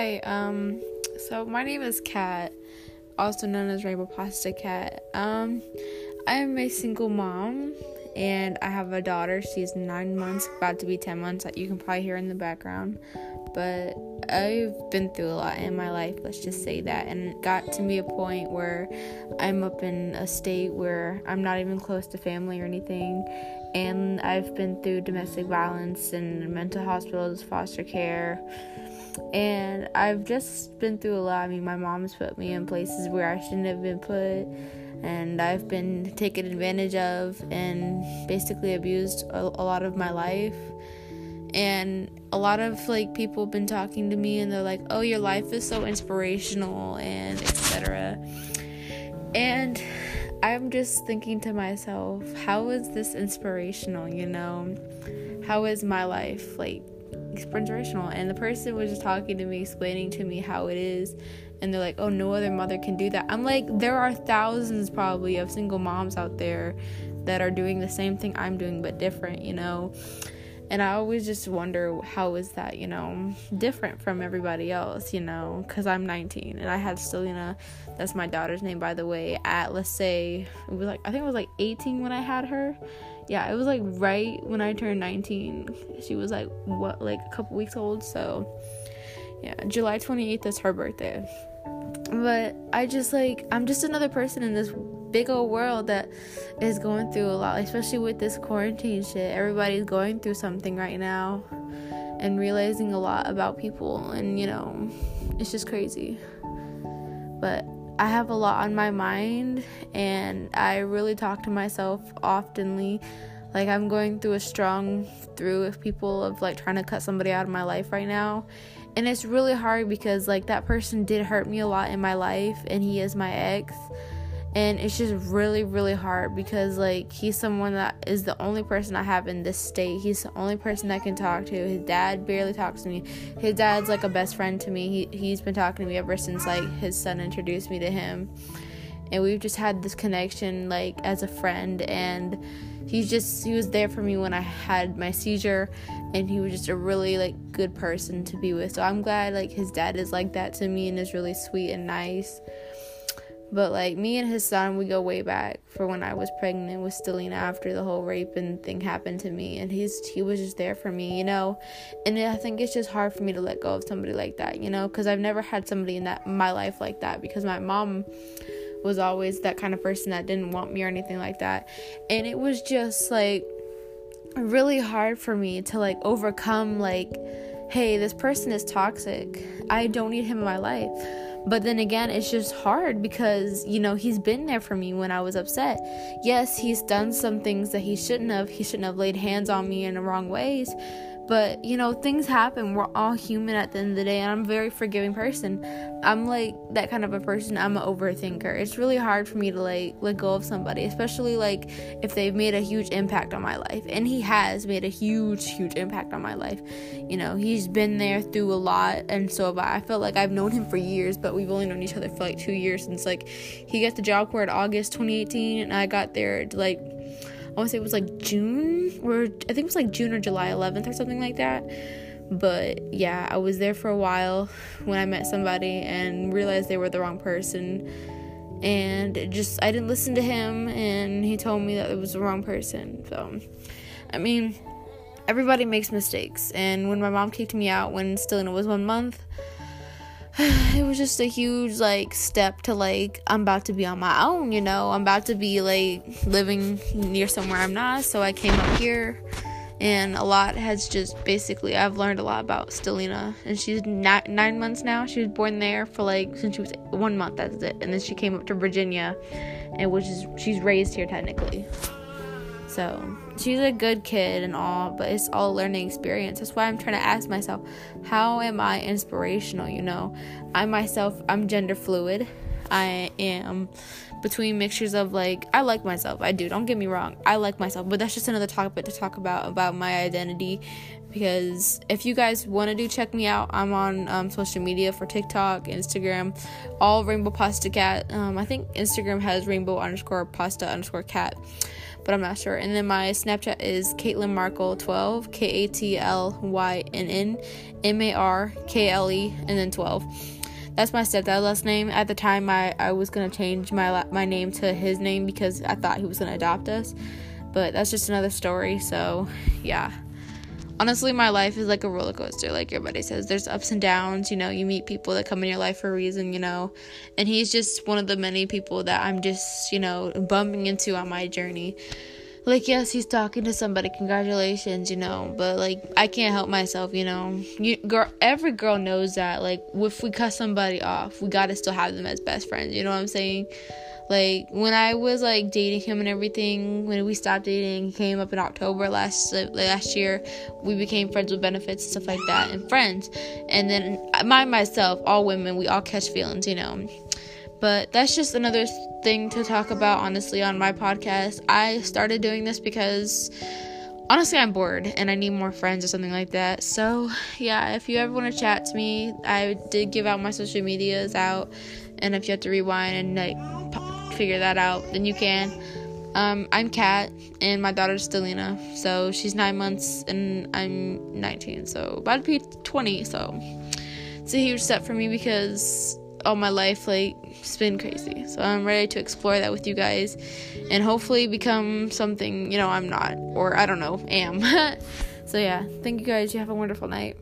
Hi, um, so my name is Kat, also known as Rainbow Pasta Cat. Um, I am a single mom and I have a daughter. She's nine months, about to be 10 months, you can probably hear in the background. But I've been through a lot in my life, let's just say that, and it got to be a point where I'm up in a state where I'm not even close to family or anything. And I've been through domestic violence and mental hospitals, foster care, and I've just been through a lot. I mean, my mom's put me in places where I shouldn't have been put, and I've been taken advantage of and basically abused a, a lot of my life. And a lot of like people have been talking to me, and they're like, "Oh, your life is so inspirational," and etc. And I'm just thinking to myself, how is this inspirational? You know, how is my life like? Inspirational and the person was just talking to me explaining to me how it is. And they're like oh no other mother can do that. I'm like there are thousands probably of single moms out there that are doing the same thing i'm doing but different you know? And i always just wonder how is that you know different from everybody else you know? Because i'm 19 and i had Selena, that's my daughter's name by the way at let's say it was like i think it was like 18 when i had her yeah, it was like right when I turned 19. She was like what like a couple weeks old, so yeah, July 28th is her birthday. But I just like I'm just another person in this big old world that is going through a lot, especially with this quarantine shit. Everybody's going through something right now and realizing a lot about people and you know, it's just crazy. But I have a lot on my mind and I really talk to myself oftenly. Like I'm going through a strong through with people of like trying to cut somebody out of my life right now. And it's really hard because like that person did hurt me a lot in my life and he is my ex and it's just really really hard because like he's someone that is the only person i have in this state. He's the only person i can talk to. His dad barely talks to me. His dad's like a best friend to me. He, he's been talking to me ever since like his son introduced me to him. And we've just had this connection like as a friend. And he's just he was there for me when i had my seizure. And he was just a really like good person to be with. So i'm glad like his dad is like that to me and is really sweet and nice but like me and his son, we go way back for when I was pregnant with Stelina after the whole rape and thing happened to me, and he's he was just there for me, you know. And I think it's just hard for me to let go of somebody like that, you know, because I've never had somebody in that my life like that because my mom was always that kind of person that didn't want me or anything like that, and it was just like really hard for me to like overcome like, hey, this person is toxic. I don't need him in my life but then again, it's just hard because, you know, he's been there for me when I was upset. Yes, he's done some things that he shouldn't have. He shouldn't have laid hands on me in the wrong ways. But, you know, things happen. We're all human at the end of the day, and I'm a very forgiving person. I'm like that kind of a person. I'm an overthinker. It's really hard for me to like let go of somebody, especially like if they've made a huge impact on my life. And he has made a huge, huge impact on my life. You know, he's been there through a lot, and so have I. I felt like I've known him for years, but we've only known each other for like two years since like he got the job corps in August 2018, and I got there like I want to say it was like June or I think it was like June or July 11th or something like that. But yeah, I was there for a while when I met somebody and realized they were the wrong person. And just, I didn't listen to him, and he told me that it was the wrong person. So, I mean, everybody makes mistakes. And when my mom kicked me out when Stelina was one month, it was just a huge like step to like I'm about to be on my own, you know. I'm about to be like living near somewhere I'm not, so I came up here and a lot has just basically I've learned a lot about Stelina and she's ni- 9 months now. She was born there for like since she was 1 month that's it. And then she came up to Virginia and which is she's raised here technically. So she's a good kid and all, but it's all learning experience. That's why I'm trying to ask myself, how am I inspirational? You know, I myself, I'm gender fluid. I am between mixtures of like I like myself. I do. Don't get me wrong. I like myself, but that's just another topic to talk about about my identity. Because if you guys want to do, check me out. I'm on um, social media for TikTok, Instagram, all Rainbow Pasta Cat. Um, I think Instagram has Rainbow underscore Pasta underscore Cat. But I'm not sure. And then my Snapchat is Katlynn Markle 12, K A T L Y N N M A R K L E, and then 12. That's my stepdad's last name. At the time, I, I was gonna change my my name to his name because I thought he was gonna adopt us, but that's just another story. So, yeah honestly my life is like a roller coaster like everybody says. There's ups and downs you know you meet people that come in your life for a reason you know. And he's just one of the many people that i'm just you know bumping into on my journey. Like yes he's talking to somebody congratulations you know but like i can't help myself you know. You girl every girl knows that like if we cut somebody off we gotta still have them as best friends you know what i'm saying like when I was like dating him and everything, when we stopped dating, he came up in October last last year. We became friends with benefits and stuff like that, and friends. And then my myself, all women, we all catch feelings, you know. But that's just another thing to talk about, honestly, on my podcast. I started doing this because honestly I'm bored and I need more friends or something like that. So, yeah, if you ever want to chat to me, I did give out my social medias out and if you have to rewind and like figure that out, then you can. Um, I'm Kat, and my daughter's Delina. So she's nine months, and I'm 19. So about to be 20. So it's a huge step for me because all my life, like, it's been crazy. So I'm ready to explore that with you guys, and hopefully become something you know I'm not, or I don't know, am. so yeah, thank you guys. You have a wonderful night.